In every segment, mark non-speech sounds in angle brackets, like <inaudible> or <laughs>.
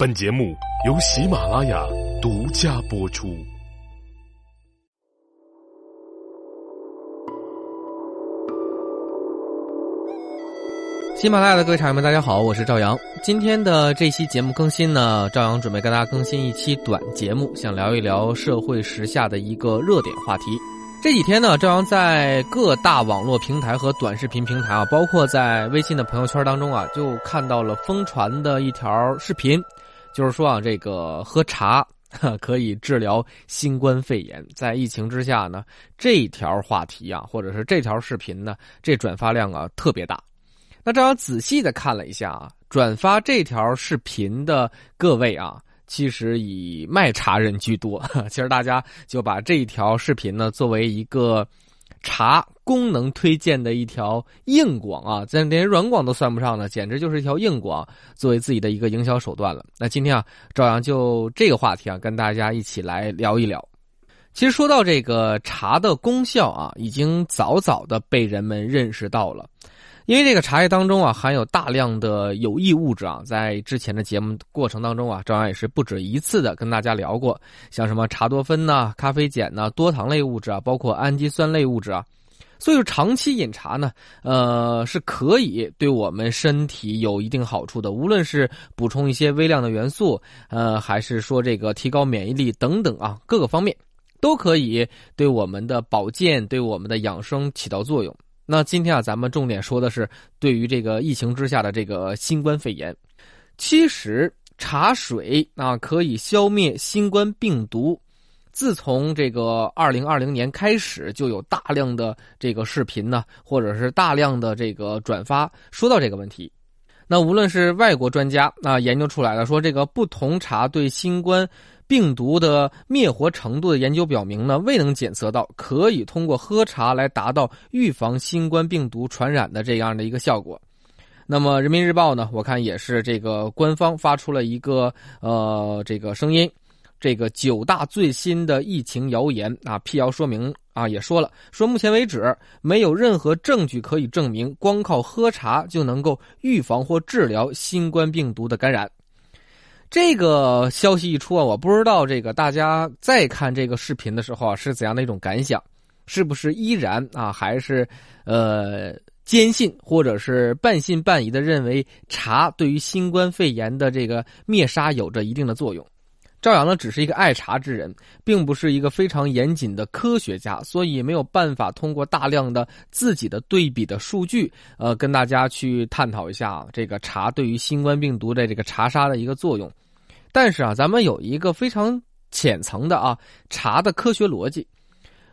本节目由喜马拉雅独家播出。喜马拉雅的各位茶友们，大家好，我是赵阳。今天的这期节目更新呢，赵阳准备跟大家更新一期短节目，想聊一聊社会时下的一个热点话题。这几天呢，赵阳在各大网络平台和短视频平台啊，包括在微信的朋友圈当中啊，就看到了疯传的一条视频，就是说啊，这个喝茶 <laughs> 可以治疗新冠肺炎。在疫情之下呢，这条话题啊，或者是这条视频呢，这转发量啊特别大。那这样仔细的看了一下啊，转发这条视频的各位啊，其实以卖茶人居多。<laughs> 其实大家就把这一条视频呢作为一个茶功能推荐的一条硬广啊，咱连软广都算不上呢，简直就是一条硬广，作为自己的一个营销手段了。那今天啊，赵阳就这个话题啊，跟大家一起来聊一聊。其实说到这个茶的功效啊，已经早早的被人们认识到了。因为这个茶叶当中啊含有大量的有益物质啊，在之前的节目过程当中啊，赵阳也是不止一次的跟大家聊过，像什么茶多酚呐、咖啡碱呐、多糖类物质啊，包括氨基酸类物质啊，所以说长期饮茶呢，呃，是可以对我们身体有一定好处的，无论是补充一些微量的元素，呃，还是说这个提高免疫力等等啊，各个方面都可以对我们的保健、对我们的养生起到作用。那今天啊，咱们重点说的是对于这个疫情之下的这个新冠肺炎。其实茶水啊可以消灭新冠病毒。自从这个二零二零年开始，就有大量的这个视频呢，或者是大量的这个转发说到这个问题。那无论是外国专家啊研究出来的，说这个不同茶对新冠。病毒的灭活程度的研究表明呢，未能检测到可以通过喝茶来达到预防新冠病毒传染的这样的一个效果。那么，《人民日报》呢，我看也是这个官方发出了一个呃这个声音，这个九大最新的疫情谣言啊辟谣说明啊也说了，说目前为止没有任何证据可以证明光靠喝茶就能够预防或治疗新冠病毒的感染。这个消息一出啊，我不知道这个大家在看这个视频的时候啊是怎样的一种感想，是不是依然啊还是呃坚信或者是半信半疑的认为茶对于新冠肺炎的这个灭杀有着一定的作用？赵阳呢只是一个爱茶之人，并不是一个非常严谨的科学家，所以没有办法通过大量的自己的对比的数据，呃，跟大家去探讨一下这个茶对于新冠病毒的这个茶杀的一个作用。但是啊，咱们有一个非常浅层的啊茶的科学逻辑。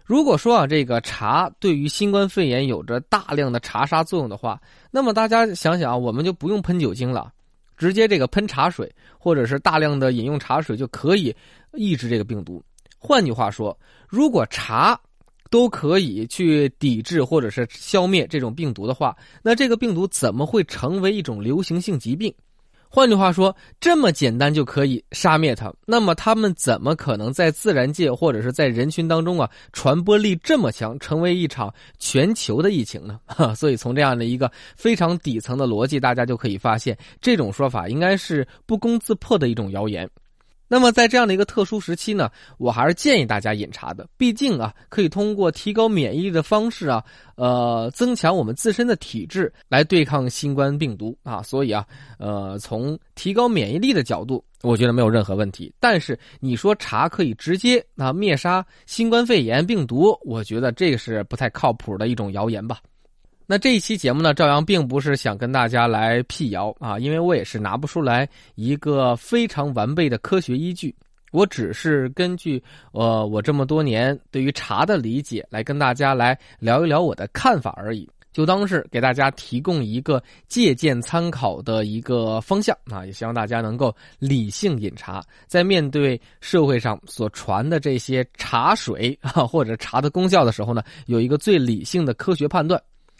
如果说啊这个茶对于新冠肺炎有着大量的茶杀作用的话，那么大家想想啊，我们就不用喷酒精了。直接这个喷茶水，或者是大量的饮用茶水就可以抑制这个病毒。换句话说，如果茶都可以去抵制或者是消灭这种病毒的话，那这个病毒怎么会成为一种流行性疾病？换句话说，这么简单就可以杀灭它，那么他们怎么可能在自然界或者是在人群当中啊传播力这么强，成为一场全球的疫情呢？<laughs> 哈，所以从这样的一个非常底层的逻辑，大家就可以发现，这种说法应该是不攻自破的一种谣言。那么在这样的一个特殊时期呢，我还是建议大家饮茶的。毕竟啊，可以通过提高免疫力的方式啊，呃，增强我们自身的体质来对抗新冠病毒啊。所以啊，呃，从提高免疫力的角度，我觉得没有任何问题。但是你说茶可以直接啊灭杀新冠肺炎病毒，我觉得这个是不太靠谱的一种谣言吧。那这一期节目呢，赵阳并不是想跟大家来辟谣啊，因为我也是拿不出来一个非常完备的科学依据，我只是根据呃我这么多年对于茶的理解来跟大家来聊一聊我的看法而已，就当是给大家提供一个借鉴参考的一个方向啊，也希望大家能够理性饮茶，在面对社会上所传的这些茶水啊或者茶的功效的时候呢，有一个最理性的科学判断。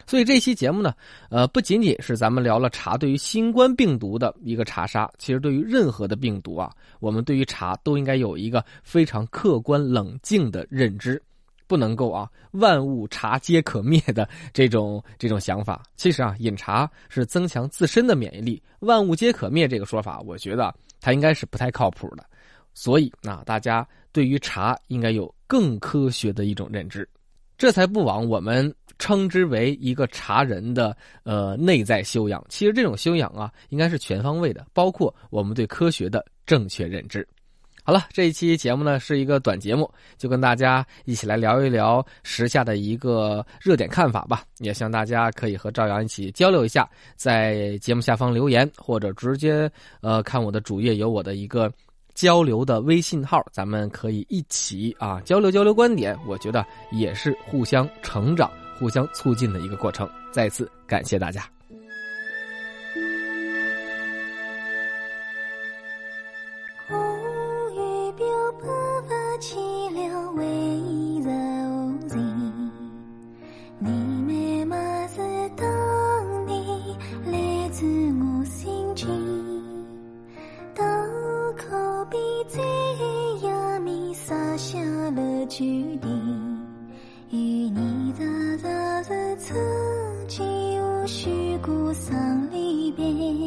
所以这期节目呢，呃，不仅仅是咱们聊了茶对于新冠病毒的一个茶杀，其实对于任何的病毒啊，我们对于茶都应该有一个非常客观冷静的认知。不能够啊万物茶皆可灭的这种这种想法。其实啊，饮茶是增强自身的免疫力，万物皆可灭这个说法，我觉得它应该是不太靠谱的。所以啊，大家对于茶应该有更科学的一种认知，这才不枉我们称之为一个茶人的呃内在修养。其实这种修养啊，应该是全方位的，包括我们对科学的正确认知。好了，这一期节目呢是一个短节目，就跟大家一起来聊一聊时下的一个热点看法吧。也希望大家可以和赵阳一起交流一下，在节目下方留言，或者直接呃看我的主页有我的一个交流的微信号，咱们可以一起啊交流交流观点。我觉得也是互相成长、互相促进的一个过程。再次感谢大家。是故丧离别。